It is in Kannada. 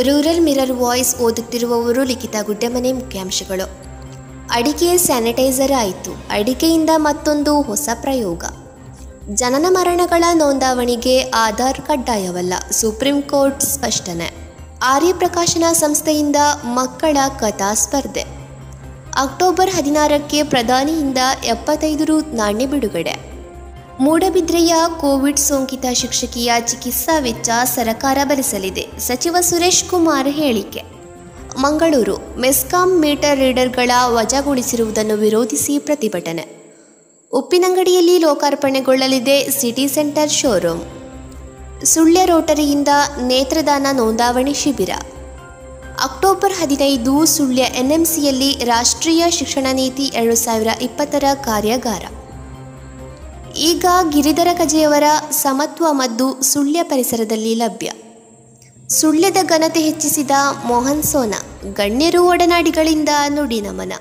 ರೂರಲ್ ಮಿರರ್ ವಾಯ್ಸ್ ಓದುತ್ತಿರುವವರು ಲಿಖಿತ ಗುಡ್ಡೆಮನೆ ಮುಖ್ಯಾಂಶಗಳು. ಅಡಿಕೆ ಸ್ಯಾನಿಟೈಸರ್ ಆಯಿತು. ಅಡಿಕೆಯಿಂದ ಮತ್ತೊಂದು ಹೊಸ ಪ್ರಯೋಗ. ಜನನ ಮರಣಗಳ ನೋಂದಾವಣಿಗೆ ಆಧಾರ್ ಕಡ್ಡಾಯವಲ್ಲ. ಸುಪ್ರೀಂ ಕೋರ್ಟ್ ಸ್ಪಷ್ಟನೆ. ಆರ್ಯ ಪ್ರಕಾಶನ ಸಂಸ್ಥೆಯಿಂದ ಮಕ್ಕಳ ಕಥಾ ಸ್ಪರ್ಧೆ. ಅಕ್ಟೋಬರ್ ಹದಿನಾರಕ್ಕೆ ಪ್ರಧಾನಿಯಿಂದ ಎಪ್ಪತ್ತೈದು ರು ನಾಣ್ಯ ಬಿಡುಗಡೆ. ಮೂಡಬಿದ್ರೆಯ ಕೋವಿಡ್ ಸೋಂಕಿತ ಶಿಕ್ಷಕಿಯ ಚಿಕಿತ್ಸಾ ವೆಚ್ಚ ಸರಕಾರ ಭರಿಸಲಿದೆ. ಸಚಿವ ಸುರೇಶ್ ಕುಮಾರ್ ಹೇಳಿಕೆ. ಮಂಗಳೂರು ಮೆಸ್ಕಾಂ ಮೀಟರ್ ರೀಡರ್ಗಳ ವಜಾಗೊಳಿಸಿರುವುದನ್ನು ವಿರೋಧಿಸಿ ಪ್ರತಿಭಟನೆ. ಉಪ್ಪಿನಂಗಡಿಯಲ್ಲಿ ಲೋಕಾರ್ಪಣೆಗೊಳ್ಳಲಿದೆ ಸಿಟಿ ಸೆಂಟರ್ ಶೋರೂಮ್ ಸುಳ್ಯ ರೋಟರಿಯಿಂದ ನೇತ್ರದಾನ ನೋಂದಾವಣಿ ಶಿಬಿರ. ಅಕ್ಟೋಬರ್ ಹದಿನೈದು ಸುಳ್ಯ ಎನ್ಎಂಸಿಯಲ್ಲಿ ರಾಷ್ಟ್ರೀಯ ಶಿಕ್ಷಣ ನೀತಿ ಎರಡು ಸಾವಿರ ಇಪ್ಪತ್ತರ ಕಾರ್ಯಾಗಾರ. ಈಗ ಗಿರಿಧರ ಕಜೆಯವರ ಸಮತ್ವ ಮದ್ದು ಸುಳ್ಯ ಪರಿಸರದಲ್ಲಿ ಲಭ್ಯ. ಸುಳ್ಯದ ಘನತೆ ಹೆಚ್ಚಿಸಿದ ಮೋಹನ್ ಸೋನಾ, ಗಣ್ಯರು ಒಡನಾಡಿಗಳಿಂದ ನುಡಿ ನಮನ